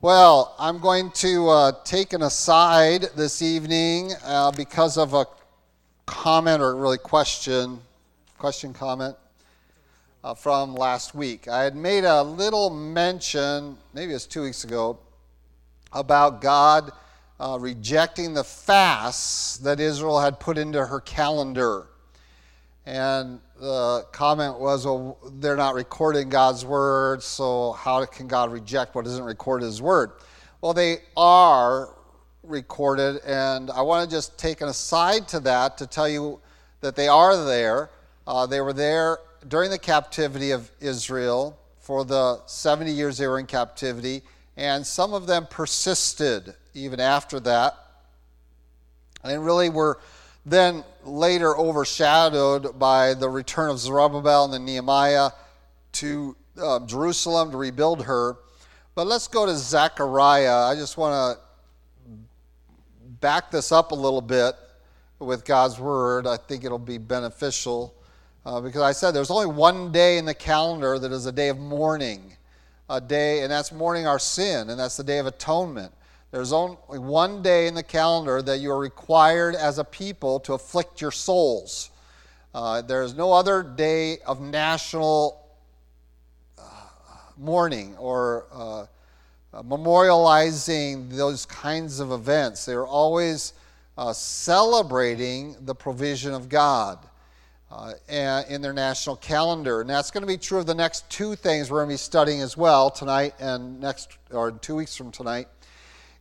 Well, I'm going to uh, take an aside this evening uh, because of a comment or really question, question comment uh, from last week. I had made a little mention, maybe it was two weeks ago, about God uh, rejecting the fasts that Israel had put into her calendar. And the comment was, well, they're not recording God's word, so how can God reject what isn't recorded His word? Well, they are recorded, and I want to just take an aside to that to tell you that they are there. Uh, they were there during the captivity of Israel for the 70 years they were in captivity, and some of them persisted even after that, and really were then later overshadowed by the return of Zerubbabel and the Nehemiah to uh, Jerusalem to rebuild her. But let's go to Zechariah. I just want to back this up a little bit with God's word. I think it'll be beneficial uh, because I said there's only one day in the calendar that is a day of mourning, a day, and that's mourning our sin, and that's the day of atonement. There's only one day in the calendar that you are required as a people to afflict your souls. Uh, there is no other day of national uh, mourning or uh, uh, memorializing those kinds of events. They're always uh, celebrating the provision of God. Uh, in their national calendar. And that's going to be true of the next two things we're going to be studying as well tonight and next, or two weeks from tonight.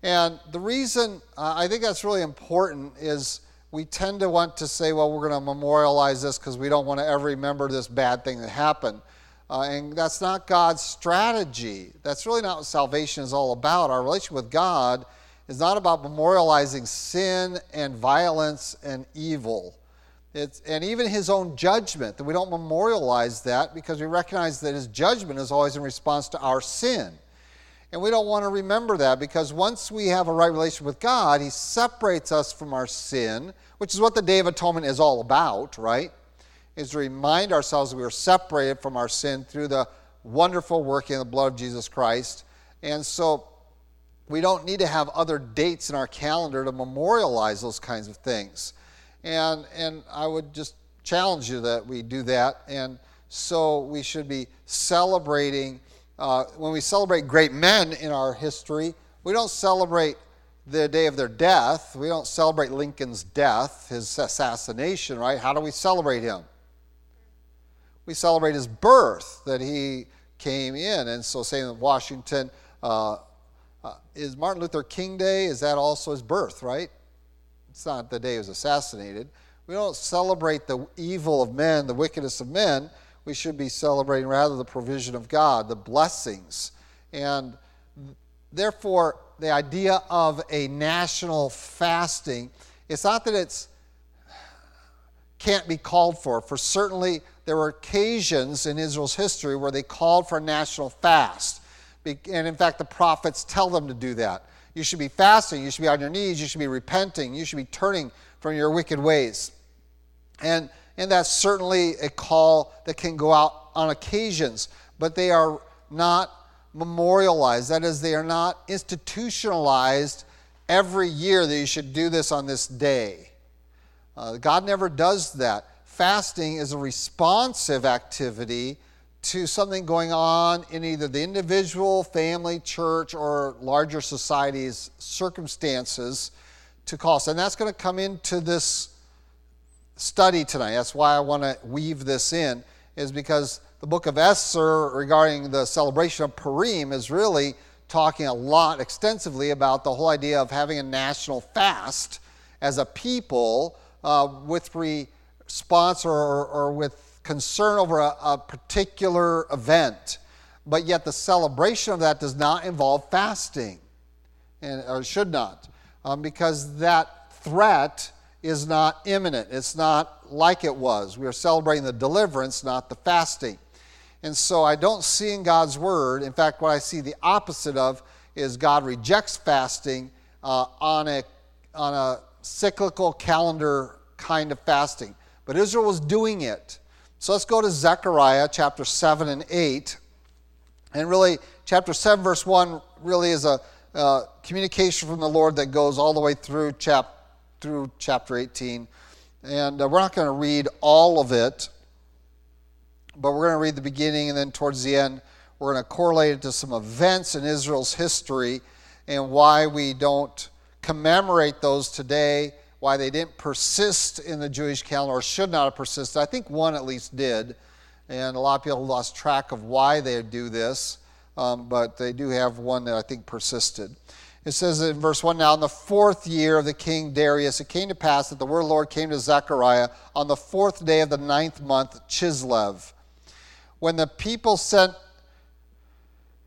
And the reason uh, I think that's really important is we tend to want to say, well, we're going to memorialize this because we don't want to ever remember this bad thing that happened. Uh, and that's not God's strategy. That's really not what salvation is all about. Our relationship with God is not about memorializing sin and violence and evil. It's, and even his own judgment, that we don't memorialize that because we recognize that his judgment is always in response to our sin. And we don't want to remember that because once we have a right relationship with God, He separates us from our sin, which is what the Day of Atonement is all about, right? Is to remind ourselves we are separated from our sin through the wonderful working of the blood of Jesus Christ. And so we don't need to have other dates in our calendar to memorialize those kinds of things. And, and I would just challenge you that we do that. And so we should be celebrating uh, when we celebrate great men in our history, we don't celebrate the day of their death. We don't celebrate Lincoln's death, his assassination, right? How do we celebrate him? We celebrate his birth, that he came in. And so, saying that Washington uh, uh, is Martin Luther King Day, is that also his birth, right? It's not the day he was assassinated. We don't celebrate the evil of men, the wickedness of men we should be celebrating rather the provision of God, the blessings. And therefore, the idea of a national fasting, it's not that it's can't be called for. For certainly there were occasions in Israel's history where they called for a national fast. And in fact, the prophets tell them to do that. You should be fasting, you should be on your knees, you should be repenting, you should be turning from your wicked ways. And and that's certainly a call that can go out on occasions, but they are not memorialized. That is, they are not institutionalized every year that you should do this on this day. Uh, God never does that. Fasting is a responsive activity to something going on in either the individual, family, church, or larger society's circumstances to cause. And that's going to come into this study tonight. That's why I want to weave this in, is because the book of Esther regarding the celebration of Purim is really talking a lot extensively about the whole idea of having a national fast as a people uh, with response or, or, with concern over a, a particular event. But yet the celebration of that does not involve fasting, and, or should not, um, because that threat is not imminent. It's not like it was. We are celebrating the deliverance, not the fasting. And so I don't see in God's word, in fact, what I see the opposite of is God rejects fasting uh, on, a, on a cyclical calendar kind of fasting. But Israel was doing it. So let's go to Zechariah chapter 7 and 8. And really, chapter 7, verse 1 really is a uh, communication from the Lord that goes all the way through, chap- through chapter 18. And uh, we're not going to read all of it, but we're going to read the beginning and then towards the end, we're going to correlate it to some events in Israel's history and why we don't commemorate those today, why they didn't persist in the Jewish calendar or should not have persisted. I think one at least did, and a lot of people lost track of why they do this, um, but they do have one that I think persisted. It says in verse 1 Now, in the fourth year of the king Darius, it came to pass that the word of the Lord came to Zechariah on the fourth day of the ninth month, Chislev. When the people sent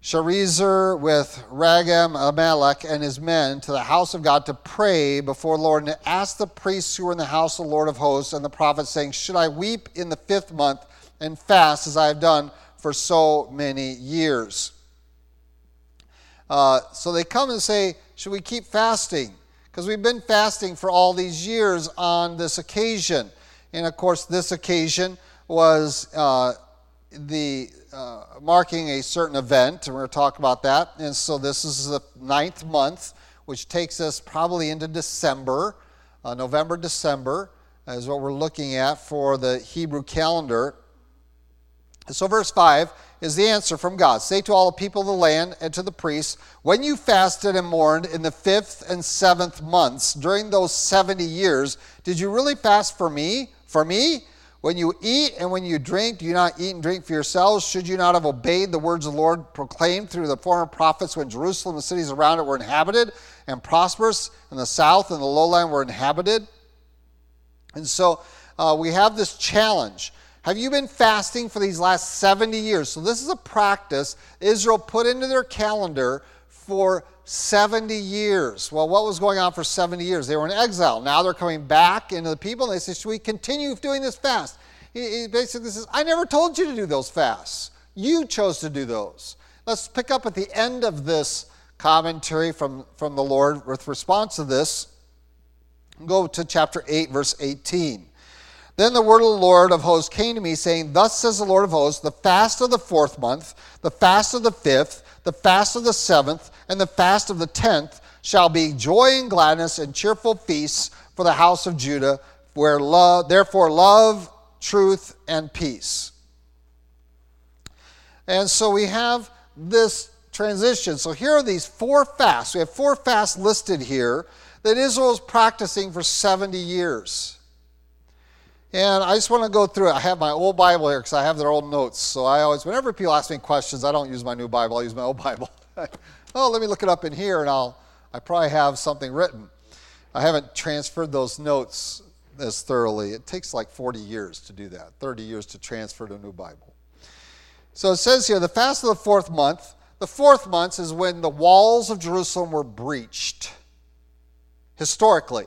Sharezer with Regem-Melech and his men to the house of God to pray before the Lord and to ask the priests who were in the house of the Lord of hosts and the prophets, saying, Should I weep in the fifth month and fast as I have done for so many years? Uh, so they come and say, Should we keep fasting? Because we've been fasting for all these years on this occasion. And of course, this occasion was uh, the uh, marking a certain event, and we're going to talk about that. And so this is the ninth month, which takes us probably into December, uh, November, December, is what we're looking at for the Hebrew calendar. So, verse 5 is the answer from God. Say to all the people of the land and to the priests, when you fasted and mourned in the fifth and seventh months during those 70 years, did you really fast for me? For me? When you eat and when you drink, do you not eat and drink for yourselves? Should you not have obeyed the words of the Lord proclaimed through the former prophets when Jerusalem and the cities around it were inhabited and prosperous, and the south and the lowland were inhabited? And so uh, we have this challenge. Have you been fasting for these last 70 years? So, this is a practice Israel put into their calendar for 70 years. Well, what was going on for 70 years? They were in exile. Now they're coming back into the people, and they say, Should we continue doing this fast? He, basically says, I never told you to do those fasts. You chose to do those. Let's pick up at the end of this commentary from, from the Lord with response to this. Go to chapter 8, verse 18. Then the word of the Lord of hosts came to me, saying, Thus says the Lord of hosts, the fast of the fourth month, the fast of the fifth, the fast of the seventh, and the fast of the tenth shall be joy and gladness and cheerful feasts for the house of Judah, where love, therefore love, truth, and peace. And so we have this transition. So here are these four fasts. We have four fasts listed here that Israel is practicing for 70 years. And I just want to go through it. I have my old Bible here because I have their old notes. So I always, whenever people ask me questions, I don't use my new Bible, I use my old Bible. oh, let me look it up in here and I'll, I probably have something written. I haven't transferred those notes as thoroughly. It takes like 40 years to do that, 30 years to transfer to a new Bible. So it says here the fast of the fourth month. The fourth month is when the walls of Jerusalem were breached. Historically,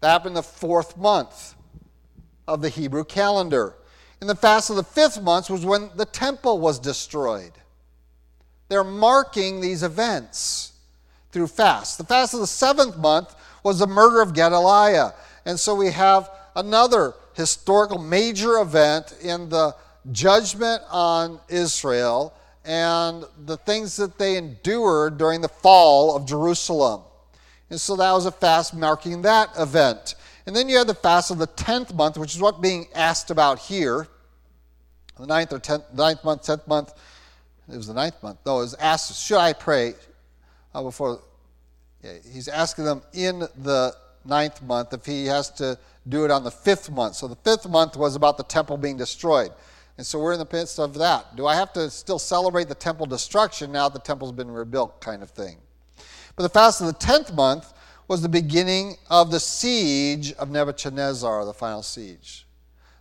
that happened the fourth month of the Hebrew calendar. And the fast of the fifth month was when the temple was destroyed. They're marking these events through fast. The fast of the seventh month was the murder of Gedaliah. And so we have another historical major event in the judgment on Israel and the things that they endured during the fall of Jerusalem. And so that was a fast marking that event. And then you have the fast of the 10th month, which is what being asked about here. The ninth or 10th, ninth month, 10th month. It was the ninth month. No, it was asked, should I pray uh, before? Yeah, he's asking them in the ninth month if he has to do it on the fifth month. So the fifth month was about the temple being destroyed. And so we're in the midst of that. Do I have to still celebrate the temple destruction now that the temple's been rebuilt, kind of thing? But the fast of the 10th month was the beginning of the siege of Nebuchadnezzar, the final siege.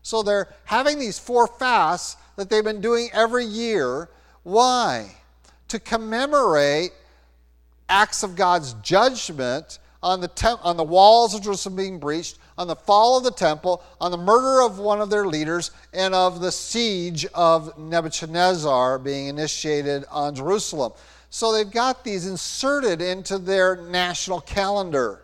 So they're having these four fasts that they've been doing every year. Why? To commemorate acts of God's judgment on the, temp- on the walls of Jerusalem being breached, on the fall of the temple, on the murder of one of their leaders, and of the siege of Nebuchadnezzar being initiated on Jerusalem. So they've got these inserted into their national calendar.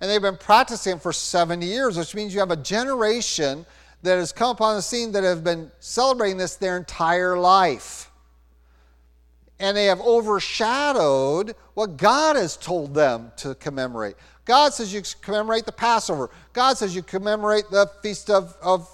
And they've been practicing for 70 years, which means you have a generation that has come upon the scene that have been celebrating this their entire life. and they have overshadowed what God has told them to commemorate. God says you commemorate the Passover. God says you commemorate the Feast of, of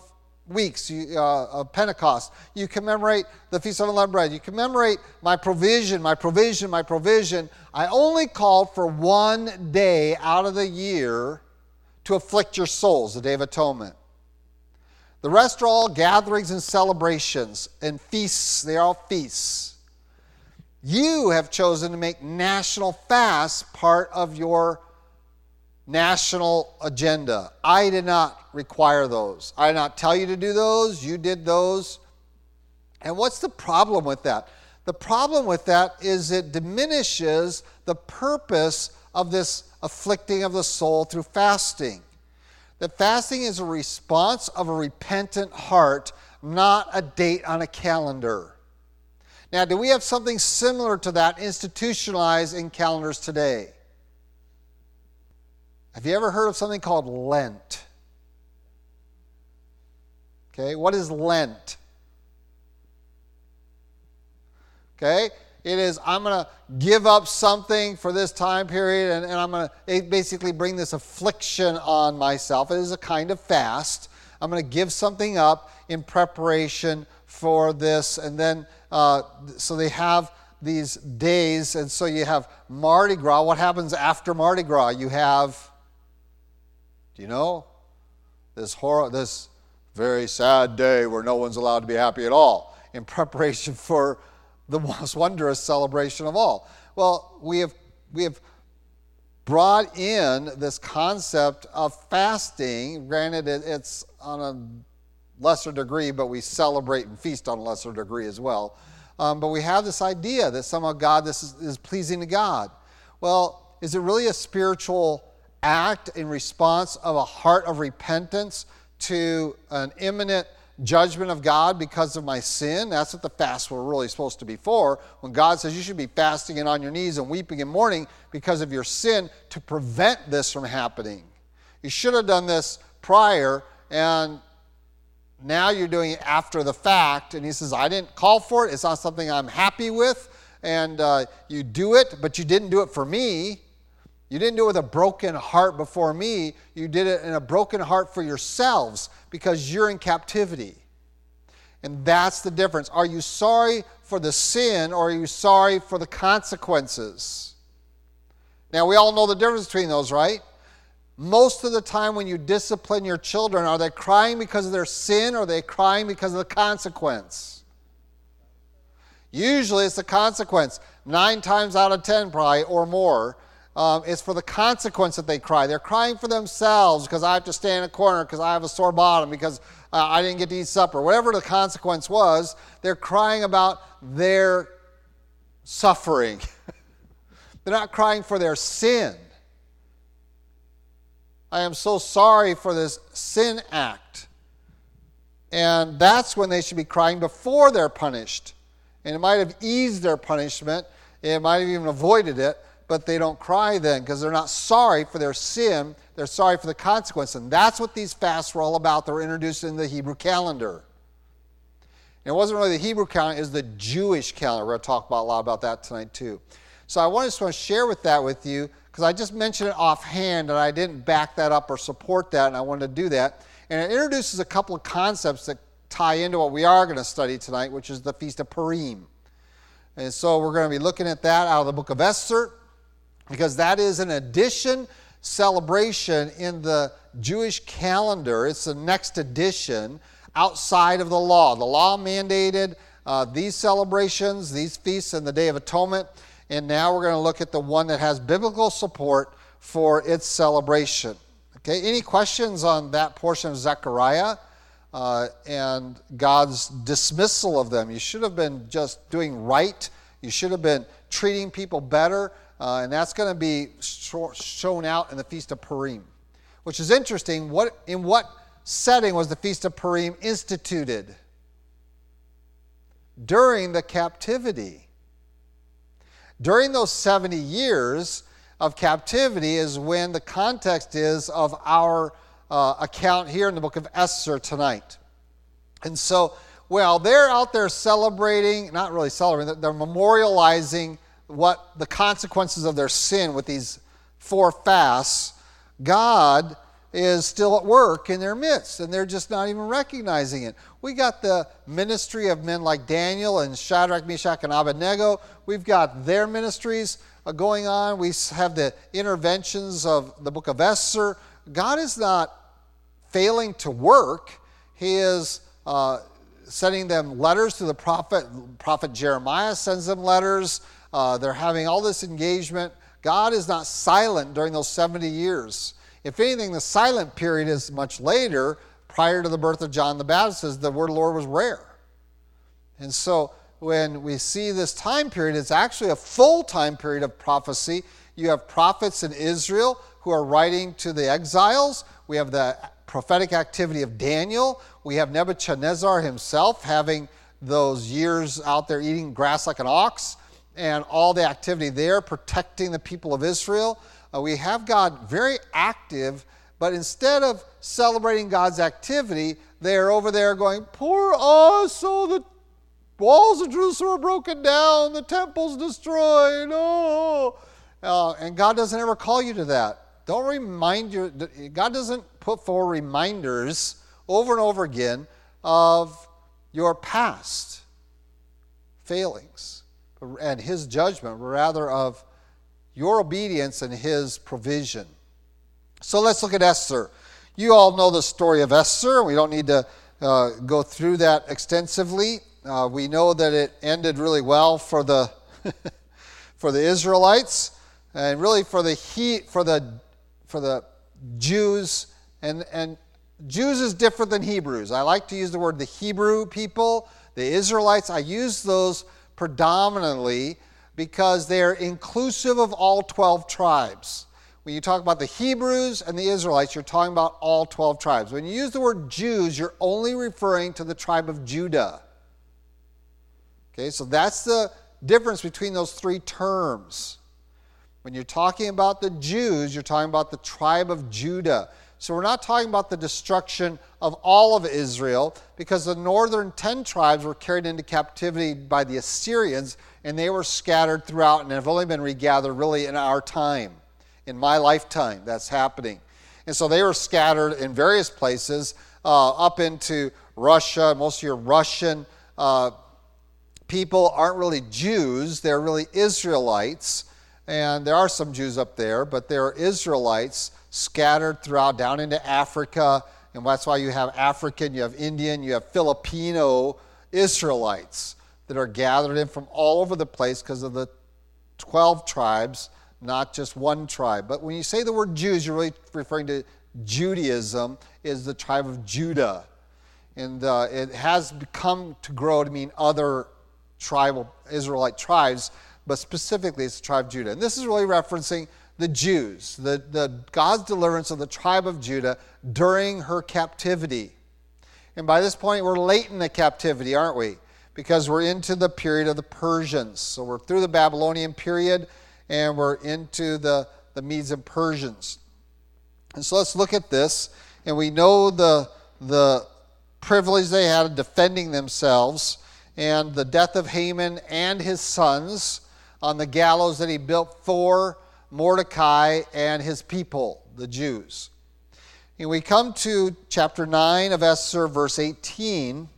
Weeks, uh, of Pentecost. You commemorate the Feast of Unleavened Bread. You commemorate my provision, my provision, my provision. I only called for one day out of the year to afflict your souls, the Day of Atonement. The rest are all gatherings and celebrations and feasts. They are all feasts. You have chosen to make national fasts part of your national agenda. I did not require those. I did not tell you to do those. You did those. And what's the problem with that? The problem with that is it diminishes the purpose of this afflicting of the soul through fasting. That fasting is a response of a repentant heart, not a date on a calendar. Now, do we have something similar to that institutionalized in calendars today? Have you ever heard of something called Lent? Okay, what is Lent? Okay, it is I'm going to give up something for this time period and, and I'm going to basically bring this affliction on myself. It is a kind of fast. I'm going to give something up in preparation for this. And then, uh, so they have these days, and so you have Mardi Gras. What happens after Mardi Gras? You have do you know? This, horror, this very sad day where no one's allowed to be happy at all in preparation for the most wondrous celebration of all. Well, we have, we have brought in this concept of fasting. Granted, it's on a lesser degree, but we celebrate and feast on a lesser degree as well. Um, but we have this idea that somehow God, this is, is pleasing to God. Well, is it really a spiritual act in response of a heart of repentance to an imminent judgment of God because of my sin. That's what the fast were really supposed to be for. When God says you should be fasting and on your knees and weeping and mourning because of your sin to prevent this from happening. You should have done this prior, and now you're doing it after the fact. And He says, I didn't call for it. It's not something I'm happy with. And uh, you do it, but you didn't do it for me. You didn't do it with a broken heart before me. You did it in a broken heart for yourselves because you're in captivity. And that's the difference. Are you sorry for the sin or are you sorry for the consequences? Now, we all know the difference between those, right? Most of the time, when you discipline your children, are they crying because of their sin or are they crying because of the consequence? Usually, it's the consequence. Nine times out of ten, probably, or more um, it's for the consequence that they cry. They're crying for themselves because I have to stay in a corner because I have a sore bottom because uh, I didn't get to eat supper. Whatever the consequence was, they're crying about their suffering. they're not crying for their sin. I am so sorry for this sin act. And that's when they should be crying before they're punished. And it might have eased their punishment, it might have even avoided it but they don't cry then because they're not sorry for their sin. They're sorry for the consequence. And that's what these fasts were all about. They were introduced in the Hebrew calendar. And it wasn't really the Hebrew calendar, it was the Jewish calendar. We're going to talk about a lot about that tonight too. So I just want to share with that with you because I just mentioned it offhand and I didn't back that up or support that, and I wanted to do that. And it introduces a couple of concepts that tie into what we are going to study tonight, which is the Feast of Purim. And so we're going to be looking at that out of the book of Esther because that is an addition celebration in the Jewish calendar. It's the next addition outside of the law. The law mandated uh, these celebrations, these feasts, and the Day of Atonement. And now we're going to look at the one that has biblical support for its celebration. Okay, any questions on that portion of Zechariah uh, and God's dismissal of them? You should have been just doing right. You should have been treating people better. Uh, and that's going to be shown out in the Feast of Purim, which is interesting. What, in what setting was the Feast of Purim instituted? During the captivity. During those 70 years of captivity is when the context is of our uh, account here in the book of Esther tonight. And so Well, they're out there celebrating, not really celebrating, they're memorializing what the consequences of their sin with these four fasts. God is still at work in their midst, and they're just not even recognizing it. We got the ministry of men like Daniel and Shadrach, Meshach, and Abednego. We've got their ministries uh, going on. We have the interventions of the book of Esther. God is not failing to work, He is uh, sending them letters to the prophet. Prophet Jeremiah sends them letters. Uh, they're having all this engagement. God is not silent during those 70 years. If anything, the silent period is much later, prior to the birth of John the Baptist, as the word of the Lord was rare. And so when we see this time period, it's actually a full time period of prophecy. You have prophets in Israel who are writing to the exiles. We have the prophetic activity of Daniel. We have Nebuchadnezzar himself having those years out there eating grass like an ox and all the activity there protecting the people of Israel. Uh, we have God very active, but instead of celebrating God's activity, they are over there going, Poor us, oh, the walls of Jerusalem are broken down, the temple's destroyed, oh. Uh, and God doesn't ever call you to that. Don't remind you, God doesn't put forward reminders over and over again of your past failings and His judgment, rather of your obedience and his provision. So let's look at Esther. You all know the story of Esther. We don't need to uh, go through that extensively. Uh, we know that it ended really well for the for the Israelites and really for the heat for the for the Jews and and Jews is different than Hebrews. I like to use the word the Hebrew people, the Israelites. I use those predominantly because they're inclusive of all 12 tribes. When you talk about the Hebrews and the Israelites, you're talking about all 12 tribes. When you use the word Jews, you're only referring to the tribe of Judah. Okay, so that's the difference between those three terms. When you're talking about the Jews, you're talking about the tribe of Judah. So we're not talking about the destruction of all of Israel because the northern 10 tribes were carried into captivity by the Assyrians and they were scattered throughout and have only been regathered really in our time. In my lifetime, that's happening. And so they were scattered in various places uh, up into Russia. Most of your Russian uh, people aren't really Jews, they're really Israelites. And there are some Jews up there, but they're Israelites scattered throughout down into Africa. And that's why you have African, you have Indian, you have Filipino Israelites that are gathered in from all over the place because of the 12 tribes, not just one tribe. But when you say the word Jews, you're really referring to Judaism, is the tribe of Judah. And uh, it has come to grow to mean other tribal Israelite tribes, but specifically it's the tribe of Judah. And this is really referencing the Jews, the, the God's deliverance of the tribe of Judah during her captivity. And by this point, we're late in the captivity, aren't we? because we're into the period of the Persians. So we're through the Babylonian period and we're into the, the Medes and Persians. And so let's look at this. And we know the, the privilege they had of defending themselves and the death of Haman and his sons on the gallows that he built for Mordecai and his people, the Jews. And we come to chapter 9 of Esther, verse 18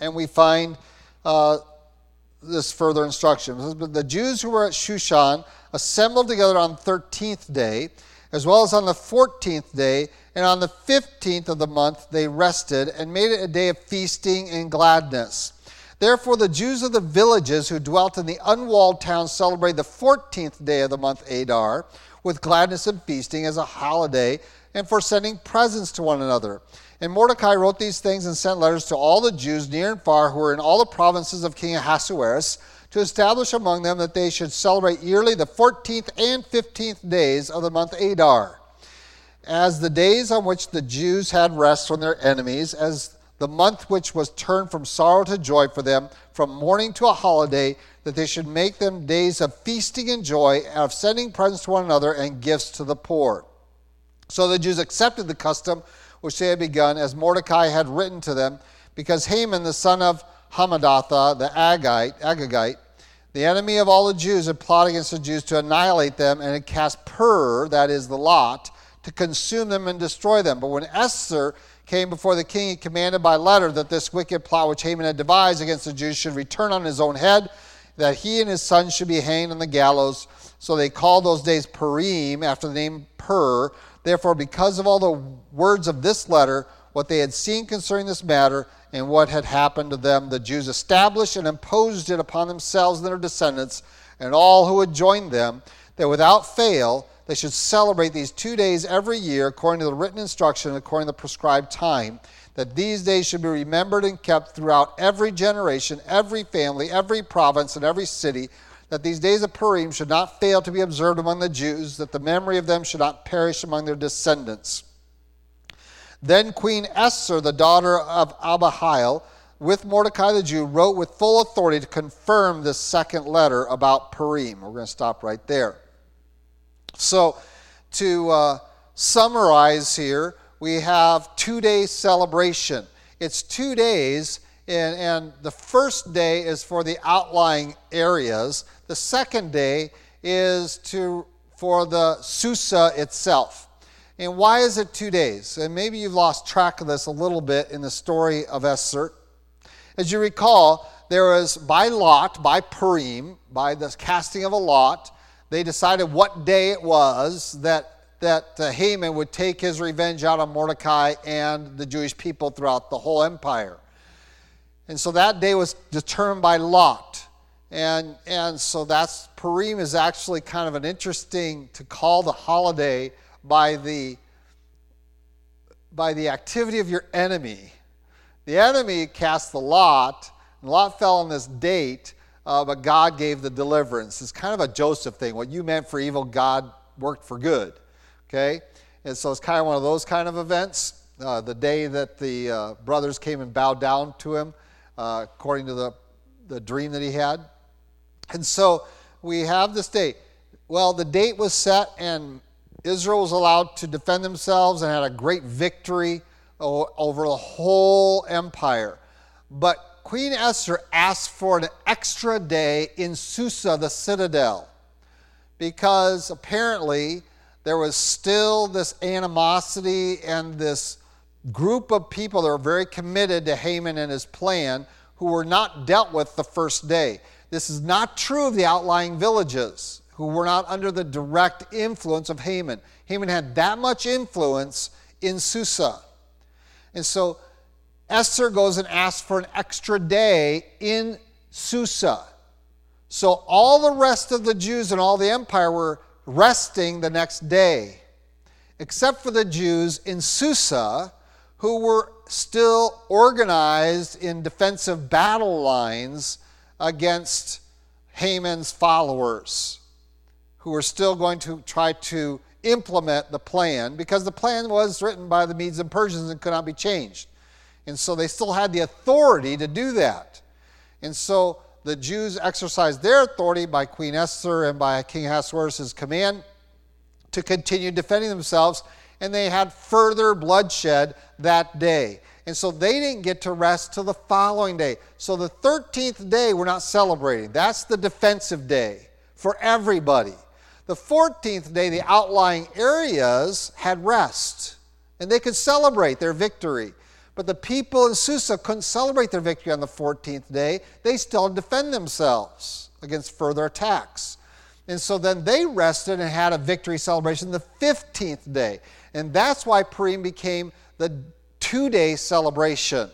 and we find uh, this further instruction. The Jews who were at Shushan assembled together on the 13th day, as well as on the 14th day, and on the 15th of the month they rested and made it a day of feasting and gladness. Therefore, the Jews of the villages who dwelt in the unwalled towns celebrated the 14th day of the month Adar with gladness and feasting as a holiday and for sending presents to one another. And Mordecai wrote these things and sent letters to all the Jews near and far who were in all the provinces of King Ahasuerus to establish among them that they should celebrate yearly the 14th and 15th days of the month Adar, as the days on which the Jews had rest from their enemies, as the month which was turned from sorrow to joy for them, from mourning to a holiday, that they should make them days of feasting and joy, and of sending presents to one another and gifts to the poor. So the Jews accepted the custom which they had begun, as Mordecai had written to them. because Haman, the son of Hammedatha, the Agite, Agagite, the enemy of all the Jews, had plotted against the Jews to annihilate them and had cast Pur, that is the lot, to consume them and destroy them. But when Esther came before the king, he commanded by letter that this wicked plot which Haman had devised against the Jews should return on his own head, that he and his sons should be hanged on the gallows. So they called those days Purim, after the name Pur. Therefore, because of all the words of this letter, what they had seen concerning this matter, and what had happened to them, the Jews established and imposed it upon themselves and their descendants, and all who had joined them, that without fail they should celebrate these two days every year according to the written instruction, according to the prescribed time, that these days should be remembered and kept throughout every generation, every family, every province, and every city, that these days of Purim should not fail to be observed among the Jews, that the memory of them should not perish among their descendants. Then Queen Esther, the daughter of Abihail, with Mordecai the Jew, wrote with full authority to confirm this second letter about Purim. We're going to stop right there. So, to uh, summarize here, we have two day celebration. It's two days, and, and the first day is for the outlying areas. The second day is to for the Susa itself. And why is it two days? And maybe you've lost track of this a little bit in the story of Esther. As you recall, there was by lot, by Purim, by the casting of a lot, they decided what day it was that, that uh, Haman would take his revenge out on Mordecai and the Jewish people throughout the whole empire. And so that day was determined by lot. And, and so that's, Purim is actually kind of an interesting to call the holiday by the, by the activity of your enemy. The enemy cast the lot, and Lot fell on this date, uh, but God gave the deliverance. It's kind of a Joseph thing. What you meant for evil, God worked for good. Okay? And so it's kind of one of those kind of events. Uh, the day that the uh, brothers came and bowed down to him, uh, according to the, the dream that he had. And so we have this date. Well, the date was set, and Israel was allowed to defend themselves and had a great victory over the whole empire. But Queen Esther asked for an extra day in Susa, the citadel, because apparently there was still this animosity and this group of people that were very committed to Haman and his plan who were not dealt with the first day. This is not true of the outlying villages who were not under the direct influence of Haman. Haman had that much influence in Susa. And so Esther goes and asks for an extra day in Susa. So all the rest of the Jews and all the empire were resting the next day, except for the Jews in Susa who were still organized in defensive battle lines against Haman's followers who were still going to try to implement the plan because the plan was written by the Medes and Persians and could not be changed. And so they still had the authority to do that. And so the Jews exercised their authority by Queen Esther and by King Ahasuerus' command to continue defending themselves, and they had further bloodshed that day. And so they didn't get to rest till the following day. So the 13th day, we're not celebrating. That's the defensive day for everybody. The 14th day, the outlying areas had rest and they could celebrate their victory. But the people in Susa couldn't celebrate their victory on the 14th day. They still defend themselves against further attacks. And so then they rested and had a victory celebration the 15th day. And that's why Purim became the two day celebration.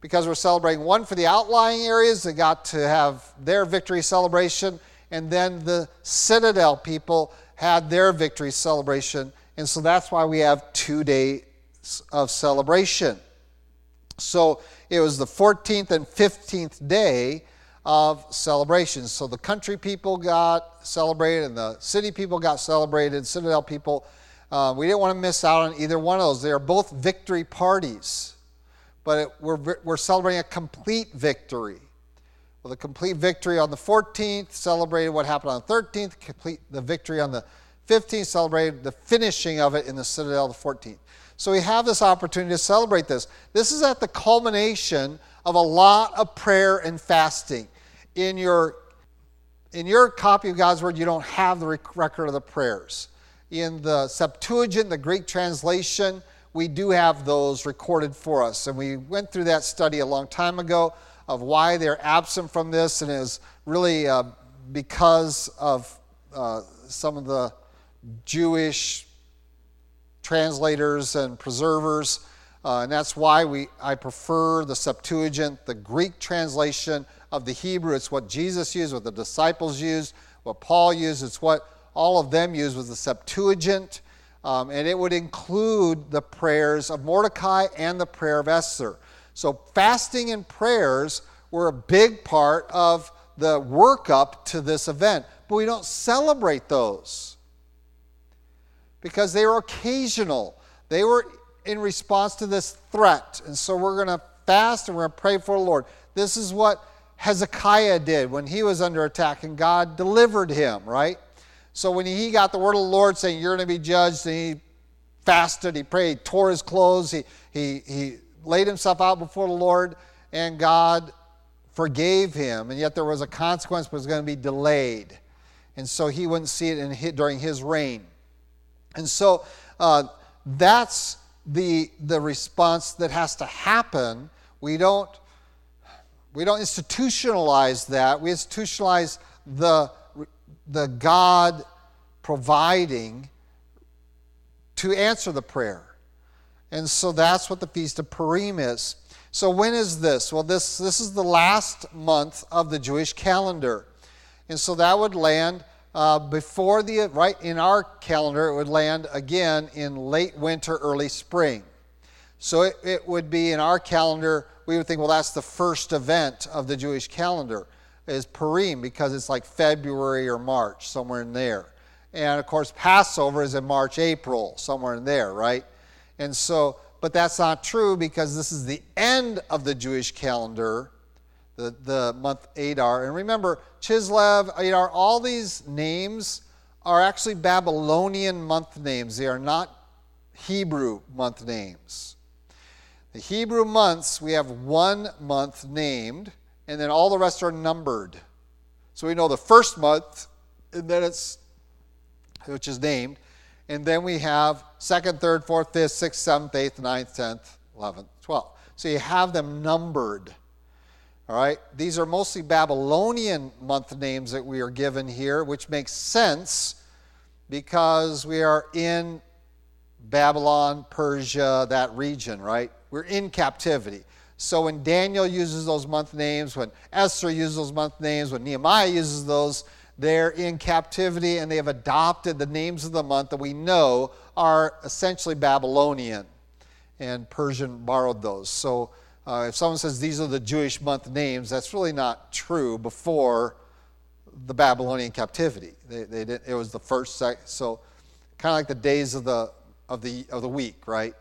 Because we're celebrating one for the outlying areas that got to have their victory celebration, and then the Citadel people had their victory celebration. And so that's why we have two days of celebration. So it was the 14th and 15th day of celebration. So the country people got celebrated, and the city people got celebrated, Citadel people. Uh, we didn't want to miss out on either one of those. They are both victory parties, but it, we're, we're celebrating a complete victory with a complete victory on the 14th, celebrated what happened on the 13th, complete the victory on the 15th celebrated the finishing of it in the Citadel the 14th. So we have this opportunity to celebrate this. This is at the culmination of a lot of prayer and fasting. In your, in your copy of God's Word, you don't have the record of the prayers. In the Septuagint, the Greek translation, we do have those recorded for us. And we went through that study a long time ago of why they're absent from this, and is really uh, because of uh, some of the Jewish translators and preservers. Uh, and that's why we, I prefer the Septuagint, the Greek translation of the Hebrew. It's what Jesus used, what the disciples used, what Paul used. It's what all of them used was the Septuagint. Um, and it would include the prayers of Mordecai and the prayer of Esther. So fasting and prayers were a big part of the workup to this event. But we don't celebrate those because they were occasional. They were in response to this threat. And so we're going to fast and we're going to pray for the Lord. This is what Hezekiah did when he was under attack and God delivered him, right? So when he got the word of the Lord saying, You're going to be judged, and he fasted, he prayed, tore his clothes, he, he, he laid himself out before the Lord, and God forgave him. And yet there was a consequence, but it was going to be delayed. And so he wouldn't see it in, during his reign. And so uh, that's the, the response that has to happen. We don't, we don't institutionalize that. We institutionalize the, the God providing to answer the prayer. And so that's what the Feast of Purim is. So when is this? Well, this, this is the last month of the Jewish calendar. And so that would land uh, before the, right in our calendar, it would land again in late winter, early spring. So it, it would be in our calendar, we would think, well, that's the first event of the Jewish calendar, is Purim, because it's like February or March, somewhere in there. And of course, Passover is in March, April, somewhere in there, right? And so, but that's not true because this is the end of the Jewish calendar the, the month Adar. And remember, Chislev, Adar, all these names are actually Babylonian month names. They are not Hebrew month names. The Hebrew months, we have one month named, and then all the rest are numbered. So we know the first month, and then it's, which is named, and then we have second, third, fourth, fifth, sixth, seventh, eighth, ninth, tenth, eleventh, twelfth. So you have them numbered. All right, these are mostly Babylonian month names that we are given here, which makes sense because we are in Babylon, Persia, that region, right? We're in captivity. So when Daniel uses those month names, when Esther uses those month names, when Nehemiah uses those, they're in captivity and they have adopted the names of the month that we know are essentially Babylonian. And Persian borrowed those. So uh, if someone says these are the Jewish month names, that's really not true before the Babylonian captivity. They, they did, it was the first, sec, so kind of like the days of the, of, the, of the week, right?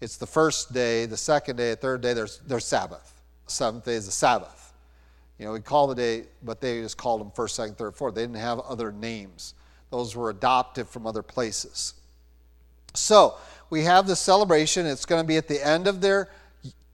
It's the first day, the second day, the third day, there's, there's Sabbath. The seventh day is the Sabbath. You know, we call the day, but they just called them first, second, third, fourth. They didn't have other names. Those were adopted from other places. So we have this celebration. It's going to be at the end of their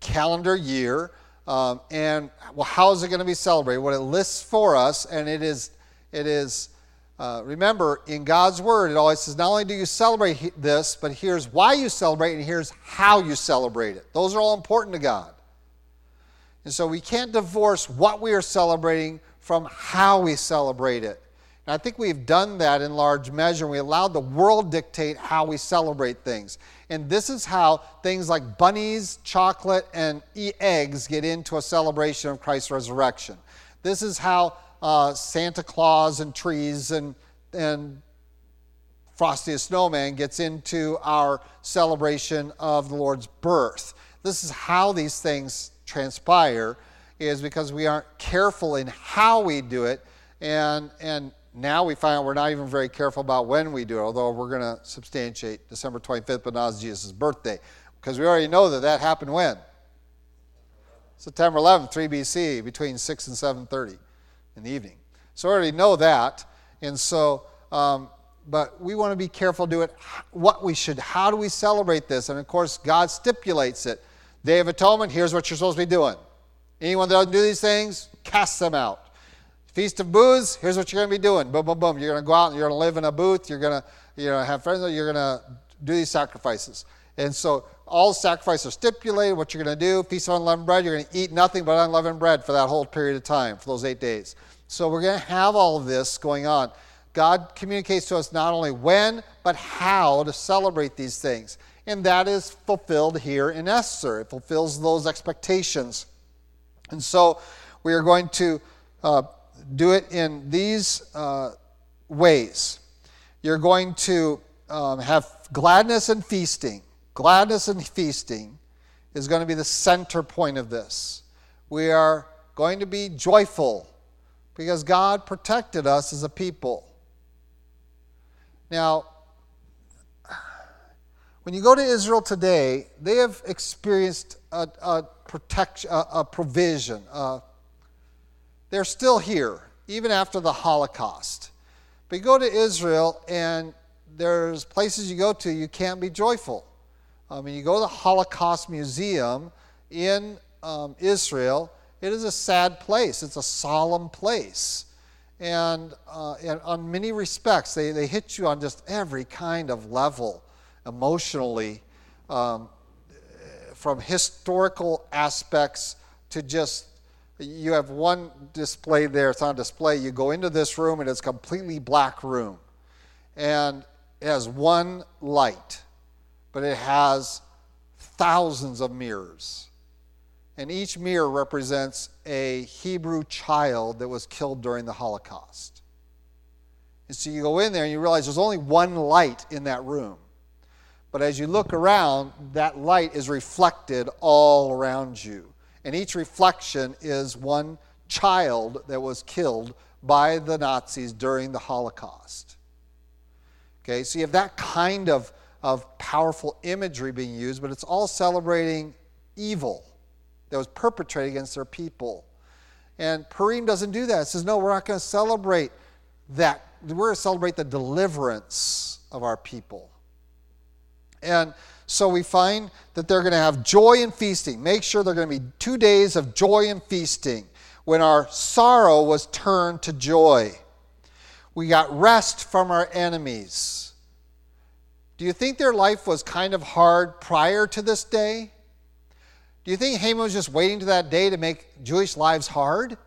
calendar year. Um, and well, how is it going to be celebrated? What it lists for us, and it is, it is. Uh, remember, in God's Word, it always says not only do you celebrate this, but here's why you celebrate, and here's how you celebrate it. Those are all important to God. And so we can't divorce what we are celebrating from how we celebrate it. And I think we've done that in large measure. We allowed the world dictate how we celebrate things. And this is how things like bunnies, chocolate, and eggs get into a celebration of Christ's resurrection. This is how uh, Santa Claus and trees and, and Frosty the Snowman gets into our celebration of the Lord's birth. This is how these things transpire, is because we aren't careful in how we do it. And, and now we find we're not even very careful about when we do it, although we're going to substantiate December 25th, but not Jesus' birthday, because we already know that that happened when? September 11th, 3 BC, between 6 and 7.30 in the evening. So we already know that, and so, um, but we want to be careful to do it what we should. How do we celebrate this? And of course, God stipulates it. Day of Atonement, here's what you're supposed to be doing. Anyone that doesn't do these things, cast them out. Feast of Booths, here's what you're going to be doing. Boom, boom, boom. You're going to go out and you're going to live in a booth. You're going to you know, have friends. You're going to do these sacrifices. And so all sacrifices are stipulated, what you're going to do. Feast of unleavened bread, you're going to eat nothing but unleavened bread for that whole period of time, for those eight days. So we're going to have all of this going on. God communicates to us not only when, but how to celebrate these things. And that is fulfilled here in Esther. It fulfills those expectations. And so we are going to uh, do it in these uh, ways. You're going to um, have gladness and feasting. Gladness and feasting is going to be the center point of this. We are going to be joyful because God protected us as a people. Now, when you go to Israel today, they have experienced a, a protection, a, a provision. Uh, they're still here, even after the Holocaust. But you go to Israel, and there's places you go to, you can't be joyful. I mean, you go to the Holocaust Museum in um, Israel, it is a sad place. It's a solemn place. And, uh, and on many respects, they, they hit you on just every kind of level emotionally, um, from historical aspects to just you have one display there it's on display you go into this room and it's completely black room and it has one light but it has thousands of mirrors. And each mirror represents a Hebrew child that was killed during the Holocaust. And so you go in there and you realize there's only one light in that room. But as you look around, that light is reflected all around you. And each reflection is one child that was killed by the Nazis during the Holocaust. Okay, so you have that kind of of powerful imagery being used, but it's all celebrating evil that was perpetrated against their people. And Purim doesn't do that. It says, no, we're not going to celebrate that. We're going to celebrate the deliverance of our people. And so we find that they're going to have joy and feasting. Make sure they're going to be two days of joy and feasting when our sorrow was turned to joy. We got rest from our enemies. Do you think their life was kind of hard prior to this day? Do you think Haman was just waiting to that day to make Jewish lives hard?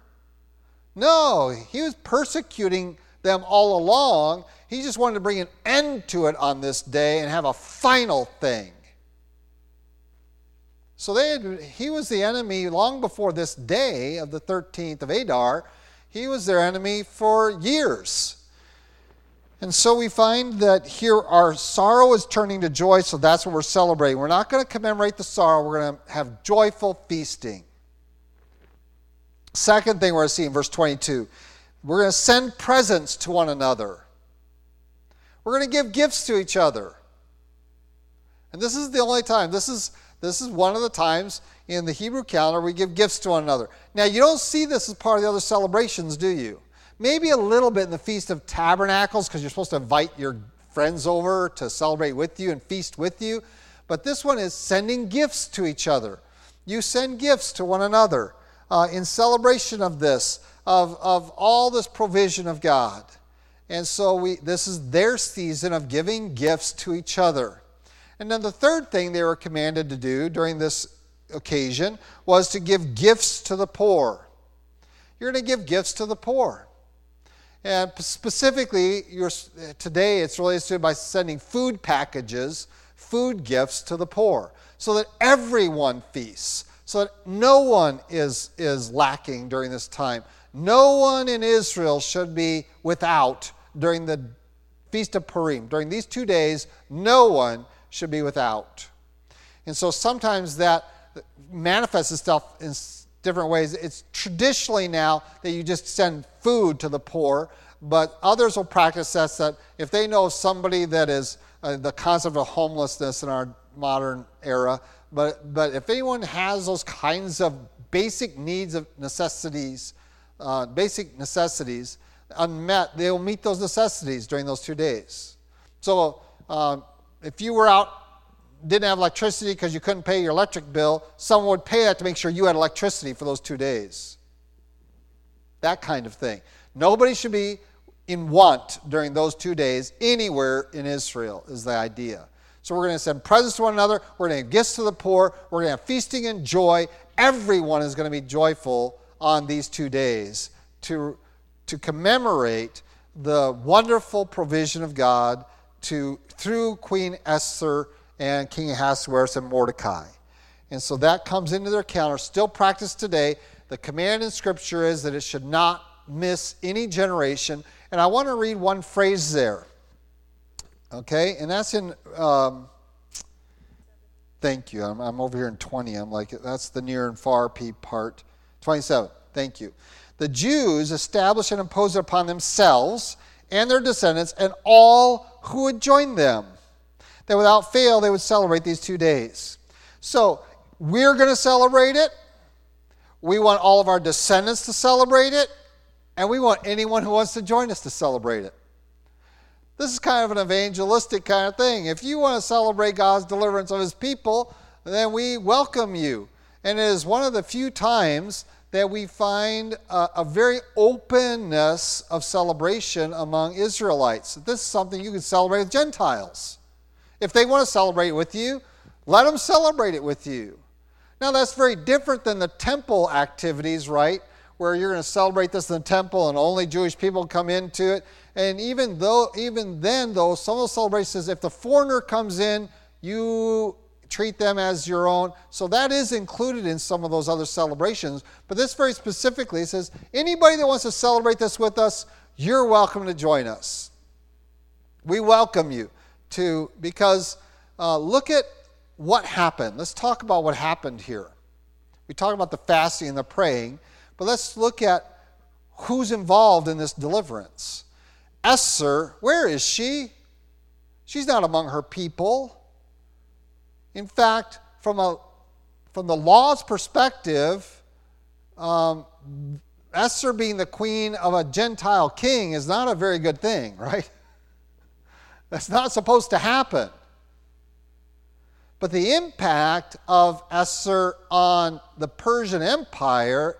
No, he was persecuting them all along. He just wanted to bring an end to it on this day and have a final thing. So they had, he was the enemy long before this day of the 13th of Adar. He was their enemy for years. And so we find that here our sorrow is turning to joy, so that's what we're celebrating. We're not going to commemorate the sorrow, we're going to have joyful feasting. Second thing we're going to see in verse 22 we're going to send presents to one another. We're going to give gifts to each other. And this is the only time, this is, this is one of the times in the Hebrew calendar we give gifts to one another. Now, you don't see this as part of the other celebrations, do you? Maybe a little bit in the Feast of Tabernacles because you're supposed to invite your friends over to celebrate with you and feast with you. But this one is sending gifts to each other. You send gifts to one another uh, in celebration of this, of, of all this provision of God. And so we, this is their season of giving gifts to each other. And then the third thing they were commanded to do during this occasion was to give gifts to the poor. You're going to give gifts to the poor. And specifically, today it's related to by sending food packages, food gifts to the poor, so that everyone feasts, so that no one is, is lacking during this time. No one in Israel should be without during the Feast of Purim. During these two days, no one should be without. And so sometimes that manifests itself in different ways. It's traditionally now that you just send food to the poor, but others will practice that, that if they know somebody that is uh, the concept of homelessness in our modern era, but, but if anyone has those kinds of basic needs of necessities, uh, basic necessities unmet, they will meet those necessities during those two days. So um, if you were out, didn't have electricity because you couldn't pay your electric bill, someone would pay that to make sure you had electricity for those two days. That kind of thing. Nobody should be in want during those two days anywhere in Israel, is the idea. So we're going to send presents to one another. We're going to give gifts to the poor. We're going to have feasting and joy. Everyone is going to be joyful on these two days to, to commemorate the wonderful provision of God to, through Queen Esther and King Ahasuerus and Mordecai. And so that comes into their calendar, still practiced today. The command in Scripture is that it should not miss any generation. And I want to read one phrase there. Okay? And that's in, um, thank you. I'm, I'm over here in 20. I'm like, that's the near and far P part. 27. Thank you. The Jews established and imposed it upon themselves and their descendants and all who would join them. That without fail they would celebrate these two days. So we're going to celebrate it. We want all of our descendants to celebrate it. And we want anyone who wants to join us to celebrate it. This is kind of an evangelistic kind of thing. If you want to celebrate God's deliverance of his people, then we welcome you. And it is one of the few times that we find a, a, very openness of celebration among Israelites. This is something you can celebrate with Gentiles. If they want to celebrate with you, let them celebrate it with you. Now, that's very different than the temple activities, right? Where you're going to celebrate this in the temple and only Jewish people come into it. And even though, even then, though, some of the celebrations, if the foreigner comes in, you treat them as your own. So that is included in some of those other celebrations. But this very specifically says anybody that wants to celebrate this with us, you're welcome to join us. We welcome you to, because uh, look at what happened. Let's talk about what happened here. We talk about the fasting and the praying, but let's look at who's involved in this deliverance. Esther, where is she? She's not among her people. In fact, from, a, from the law's perspective, um, Esther being the queen of a Gentile king is not a very good thing, right? That's not supposed to happen. But the impact of Esther on the Persian Empire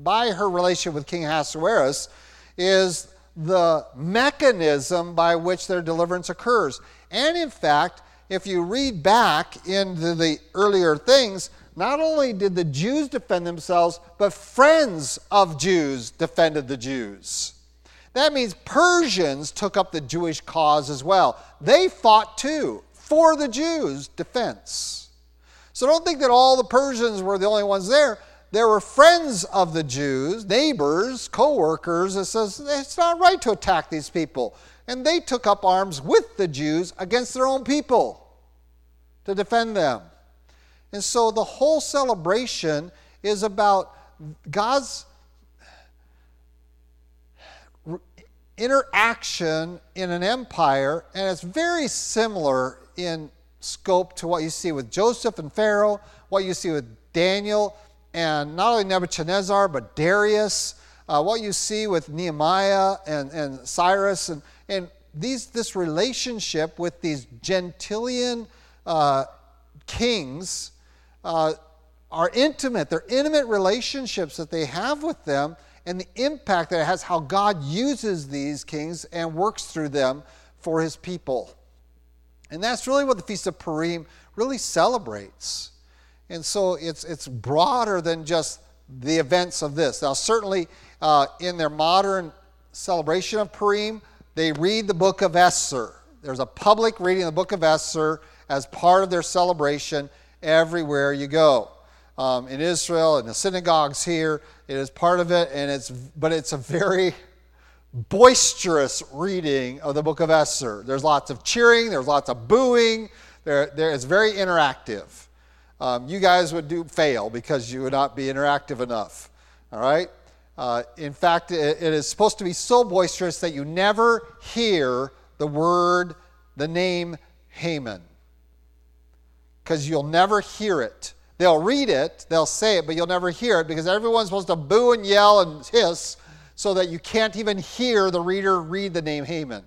by her relationship with King Ahasuerus is the mechanism by which their deliverance occurs. And in fact, if you read back into the earlier things, not only did the Jews defend themselves, but friends of Jews defended the Jews. That means Persians took up the Jewish cause as well. They fought too for the Jews' defense. So don't think that all the Persians were the only ones there. There were friends of the Jews, neighbors, co workers that says it's not right to attack these people and they took up arms with the Jews against their own people to defend them. And so the whole celebration is about God's interaction in an empire, and it's very similar in scope to what you see with Joseph and Pharaoh, what you see with Daniel, and not only Nebuchadnezzar, but Darius, uh, what you see with Nehemiah and, and Cyrus, and, and these, this relationship with these Gentilian uh, kings uh, are intimate. They're intimate relationships that they have with them and the impact that it has how God uses these kings and works through them for his people. And that's really what the Feast of Purim really celebrates. And so it's, it's broader than just the events of this. Now, certainly uh, in their modern celebration of Purim, they read the book of Esther. There's a public reading of the book of Esther as part of their celebration everywhere you go. Um, in Israel, in the synagogues here, it is part of it, and it's but it's a very boisterous reading of the book of Esther. There's lots of cheering, there's lots of booing. There, there it's very interactive. Um, you guys would do fail because you would not be interactive enough. All right. Uh, in fact, it, it is supposed to be so boisterous that you never hear the word, the name Haman. Because you'll never hear it. They'll read it, they'll say it, but you'll never hear it because everyone's supposed to boo and yell and hiss so that you can't even hear the reader read the name Haman.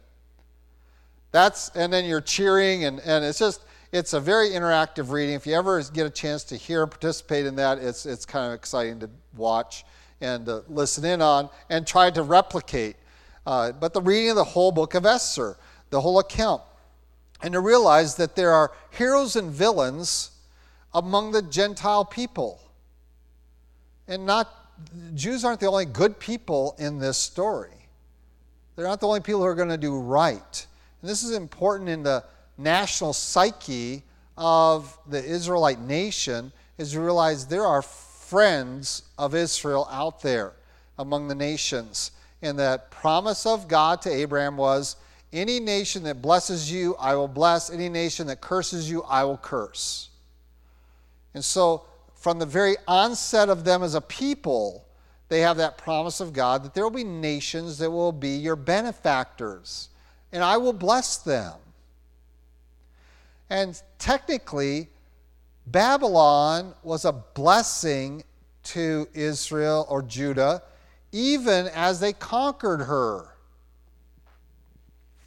That's and then you're cheering and, and it's just it's a very interactive reading. If you ever get a chance to hear and participate in that, it's it's kind of exciting to watch and uh, listen in on and try to replicate. Uh, but the reading of the whole book of Esther, the whole account, and to realize that there are heroes and villains among the Gentile people. And not Jews aren't the only good people in this story. They're not the only people who are going to do right. And this is important in the national psyche of the Israelite nation is to realize there are friends of Israel out there among the nations. And the promise of God to Abraham was any nation that blesses you, I will bless. Any nation that curses you, I will curse. And so, from the very onset of them as a people, they have that promise of God that there will be nations that will be your benefactors, and I will bless them. And technically, Babylon was a blessing to Israel or Judah even as they conquered her.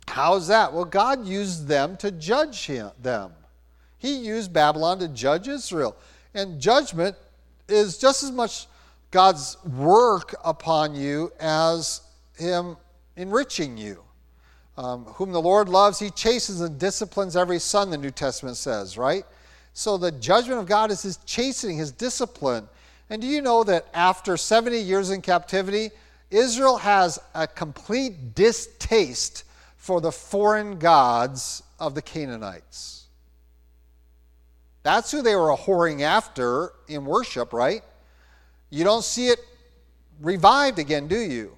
How's that? Well, God used them to judge him, them. He used Babylon to judge Israel. And judgment is just as much God's work upon you as Him enriching you. Um, whom the Lord loves, He chastens and disciplines every son, the New Testament says, right? So the judgment of God is His chastening, His discipline. And do you know that after 70 years in captivity, Israel has a complete distaste for the foreign gods of the Canaanites? That's who they were whoring after in worship, right? You don't see it revived again, do you?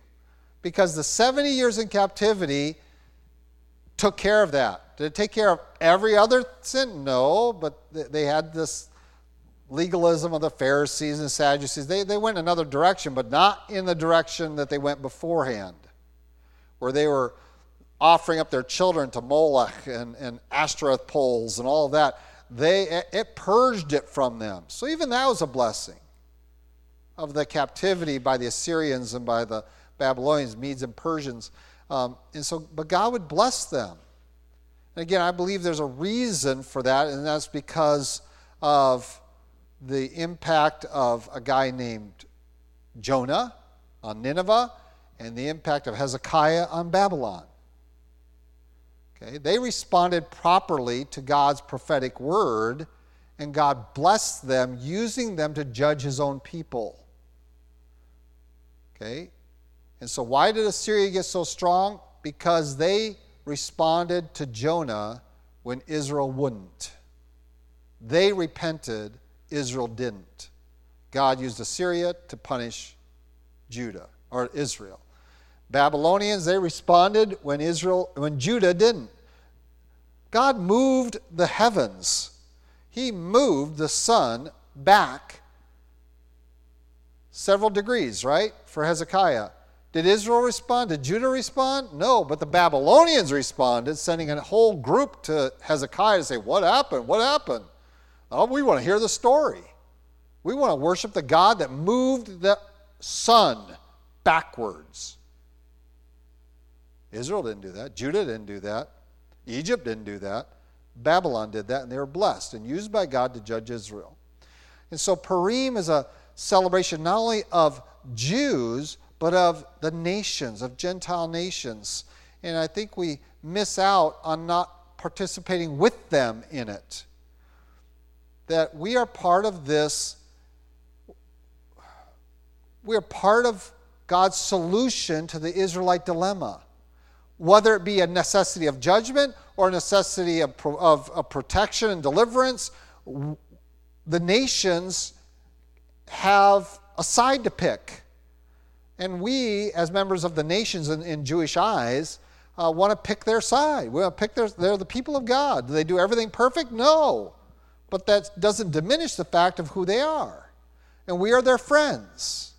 Because the 70 years in captivity took care of that. Did it take care of every other sin? No, but they had this legalism of the Pharisees and Sadducees. They, they went another direction, but not in the direction that they went beforehand, where they were offering up their children to Moloch and, and Ashtoreth poles and all that. They, it purged it from them. So even that was a blessing of the captivity by the Assyrians and by the Babylonians, Medes and Persians. Um, and so, but God would bless them. And again, I believe there's a reason for that, and that's because of the impact of a guy named Jonah on Nineveh and the impact of Hezekiah on Babylon. Okay, they responded properly to God's prophetic word, and God blessed them, using them to judge his own people. Okay? And so, why did Assyria get so strong? Because they responded to Jonah when Israel wouldn't. They repented, Israel didn't. God used Assyria to punish Judah or Israel. Babylonians, they responded when Israel when Judah didn't. God moved the heavens. He moved the sun back several degrees, right? For Hezekiah. Did Israel respond? Did Judah respond? No, but the Babylonians responded, sending a whole group to Hezekiah to say, What happened? What happened? Oh, we want to hear the story. We want to worship the God that moved the sun backwards. Israel didn't do that. Judah didn't do that. Egypt didn't do that. Babylon did that, and they were blessed and used by God to judge Israel. And so Purim is a celebration not only of Jews, but of the nations, of Gentile nations. And I think we miss out on not participating with them in it. That we are part of this, we are part of God's solution to the Israelite dilemma. Whether it be a necessity of judgment or a necessity of, of, of protection and deliverance, the nations have a side to pick. And we, as members of the nations in, in Jewish eyes, uh, want to pick their side. We want to pick their, they're the people of God. Do they do everything perfect? No. But that doesn't diminish the fact of who they are. And we are their friends.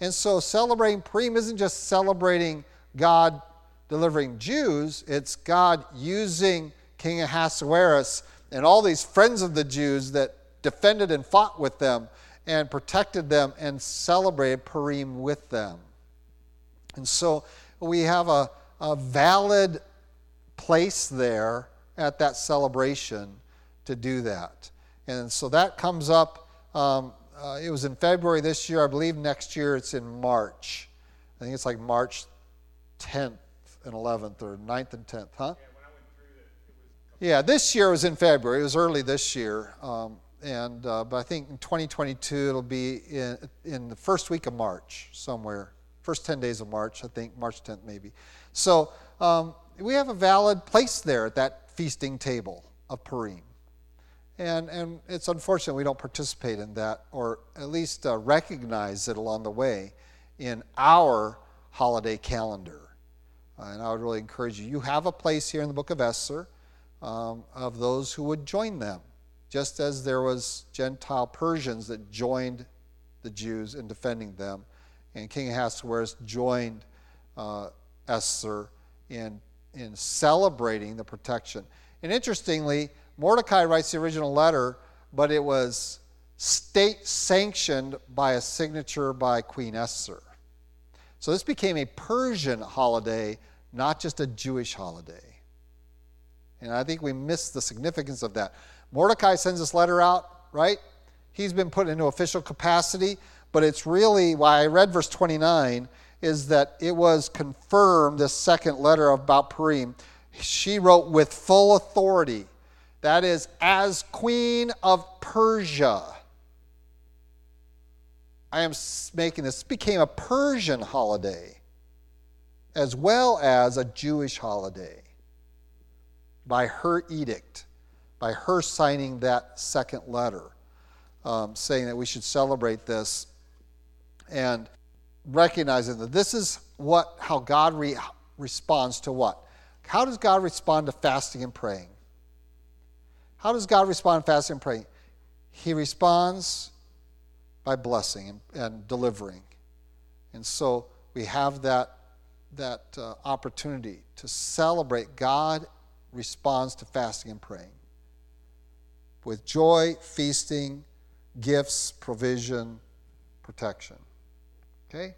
And so celebrating Purim isn't just celebrating God delivering Jews, it's God using King Ahasuerus and all these friends of the Jews that defended and fought with them and protected them and celebrated Purim with them. And so we have a, a valid place there at that celebration to do that. And so that comes up. Um, uh, it was in February this year. I believe next year it's in March. I think it's like March 10th and 11th or 9th and 10th, huh? Yeah, this year was in February. It was early this year. Um, and uh, but I think in 2022 it'll be in, in the first week of March somewhere, first 10 days of March, I think March 10th maybe. So um, we have a valid place there at that feasting table of Purim. And, and it's unfortunate we don't participate in that or at least uh, recognize it along the way in our holiday calendar. Uh, and I would really encourage you. You have a place here in the book of Esther um, of those who would join them, just as there was Gentile Persians that joined the Jews in defending them. And King Ahasuerus joined uh, Esther in, in celebrating the protection. And interestingly, Mordecai writes the original letter, but it was state sanctioned by a signature by Queen Esther. So this became a Persian holiday, not just a Jewish holiday. And I think we miss the significance of that. Mordecai sends this letter out, right? He's been put into official capacity, but it's really why I read verse 29 is that it was confirmed, this second letter about Purim. She wrote with full authority that is, as Queen of Persia. I am making this became a Persian holiday as well as a Jewish holiday by her edict, by her signing that second letter, um, saying that we should celebrate this and recognizing that this is what how God re- responds to what? How does God respond to fasting and praying? How does God respond to fasting and praying? He responds by blessing and, and delivering. And so we have that, that uh, opportunity to celebrate God responds to fasting and praying with joy, feasting, gifts, provision, protection. Okay?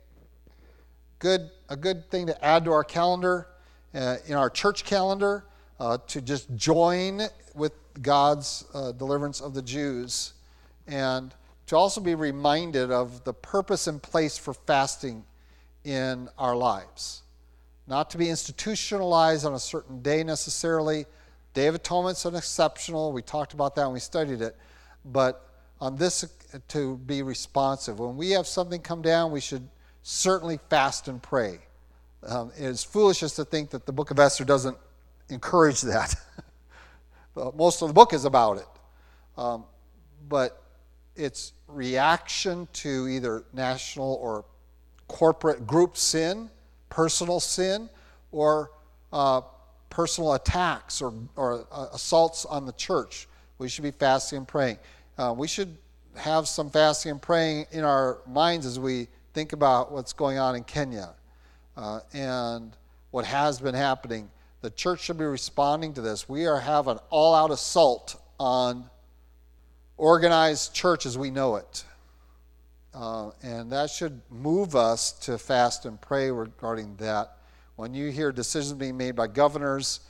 Good, a good thing to add to our calendar, uh, in our church calendar, uh, to just join with God's uh, deliverance of the Jews, and to also be reminded of the purpose and place for fasting in our lives. Not to be institutionalized on a certain day necessarily. Day of Atonement's an exceptional. We talked about that when we studied it. But on this, to be responsive. When we have something come down, we should certainly fast and pray. Um, it is foolishness to think that the book of Esther doesn't encourage that. most of the book is about it. Um, but it's reaction to either national or corporate group sin, personal sin, or uh, personal attacks or, or uh, assaults on the church. We should be fasting and praying. Uh, we should have some fasting and praying in our minds as we think about what's going on in Kenya uh, and what has been happening the church should be responding to this. We are having all out assault on organized church as we know it. Uh, and that should move us to fast and pray regarding that. When you hear decisions being made by governors,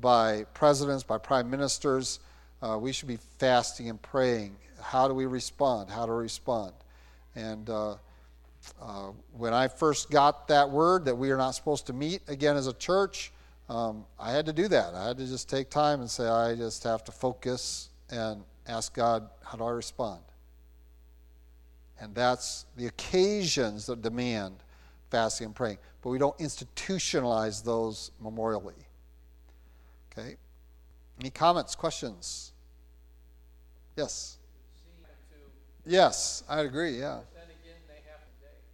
by presidents, by prime ministers, uh, we should be fasting and praying. How do we respond? How to respond? And uh, uh, when I first got that word that we are not supposed to meet again as a church, um, I had to do that. I had to just take time and say, I just have to focus and ask God, how do I respond? And that's the occasions that demand fasting and praying. But we don't institutionalize those memorially. Okay? Any comments, questions? Yes. Yes, I agree, yeah.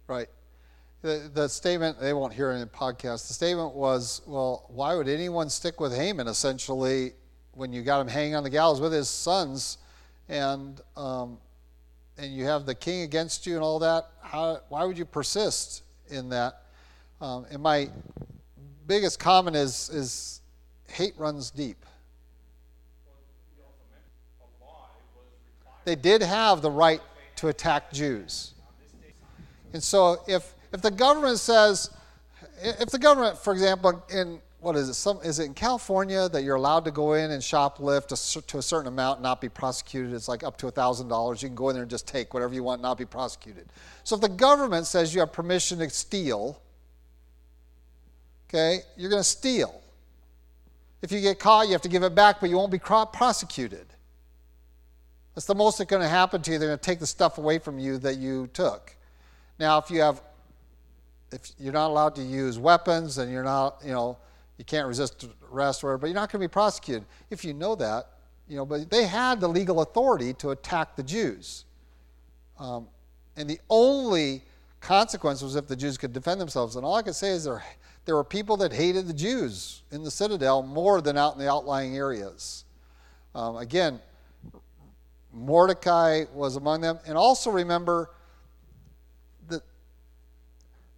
Right the, the statement, they won't hear it in the podcast, the statement was, well, why would anyone stick with Haman essentially when you got him hanging on the gallows with his sons and, um, and you have the king against you and all that? How, why would you persist in that? Um, and my biggest comment is, is hate runs deep. They did have the right to attack Jews. And so if if the government says, if the government, for example, in what is it? Some is it in California that you're allowed to go in and shoplift a, to a certain amount and not be prosecuted? It's like up to thousand dollars. You can go in there and just take whatever you want, and not be prosecuted. So if the government says you have permission to steal, okay, you're going to steal. If you get caught, you have to give it back, but you won't be prosecuted. That's the most that's going to happen to you. They're going to take the stuff away from you that you took. Now, if you have, if you're not allowed to use weapons and you're not, you know, you can't resist arrest or whatever, but you're not going to be prosecuted. If you know that, you know, but they had the legal authority to attack the Jews. Um, and the only consequence was if the Jews could defend themselves. And all I can say is there, there were people that hated the Jews in the citadel more than out in the outlying areas. Um, again, Mordecai was among them. And also remember that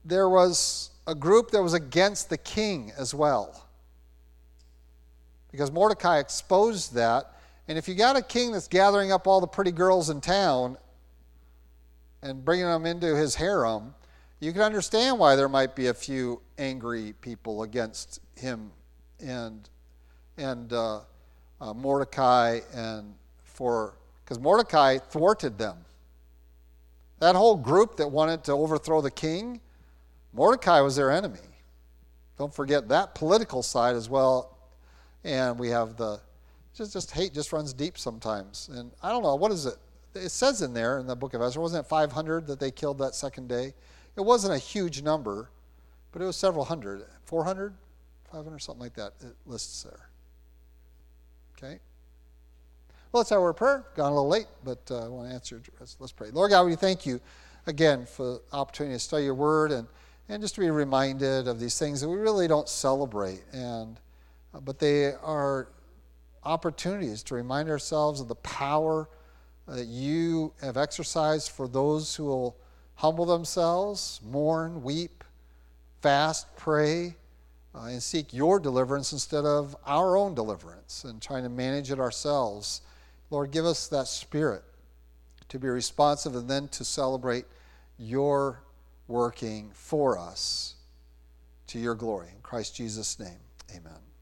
there was a group that was against the king as well. Because Mordecai exposed that. And if you got a king that's gathering up all the pretty girls in town and bringing them into his harem, you can understand why there might be a few angry people against him and and uh, uh, Mordecai and for because Mordecai thwarted them. That whole group that wanted to overthrow the king, Mordecai was their enemy. Don't forget that political side as well. And we have the just, just hate just runs deep sometimes. And I don't know, what is it? It says in there in the book of Ezra, wasn't it 500 that they killed that second day? It wasn't a huge number, but it was several hundred. 400? 500, something like that. It lists there. Okay? Well, have our prayer. Gone a little late, but uh, I want to answer. Let's pray. Lord God, we thank you again for the opportunity to study your word and and just to be reminded of these things that we really don't celebrate and uh, but they are opportunities to remind ourselves of the power that you have exercised for those who will humble themselves mourn weep fast pray uh, and seek your deliverance instead of our own deliverance and trying to manage it ourselves lord give us that spirit to be responsive and then to celebrate your working for us to your glory. In Christ Jesus' name, amen.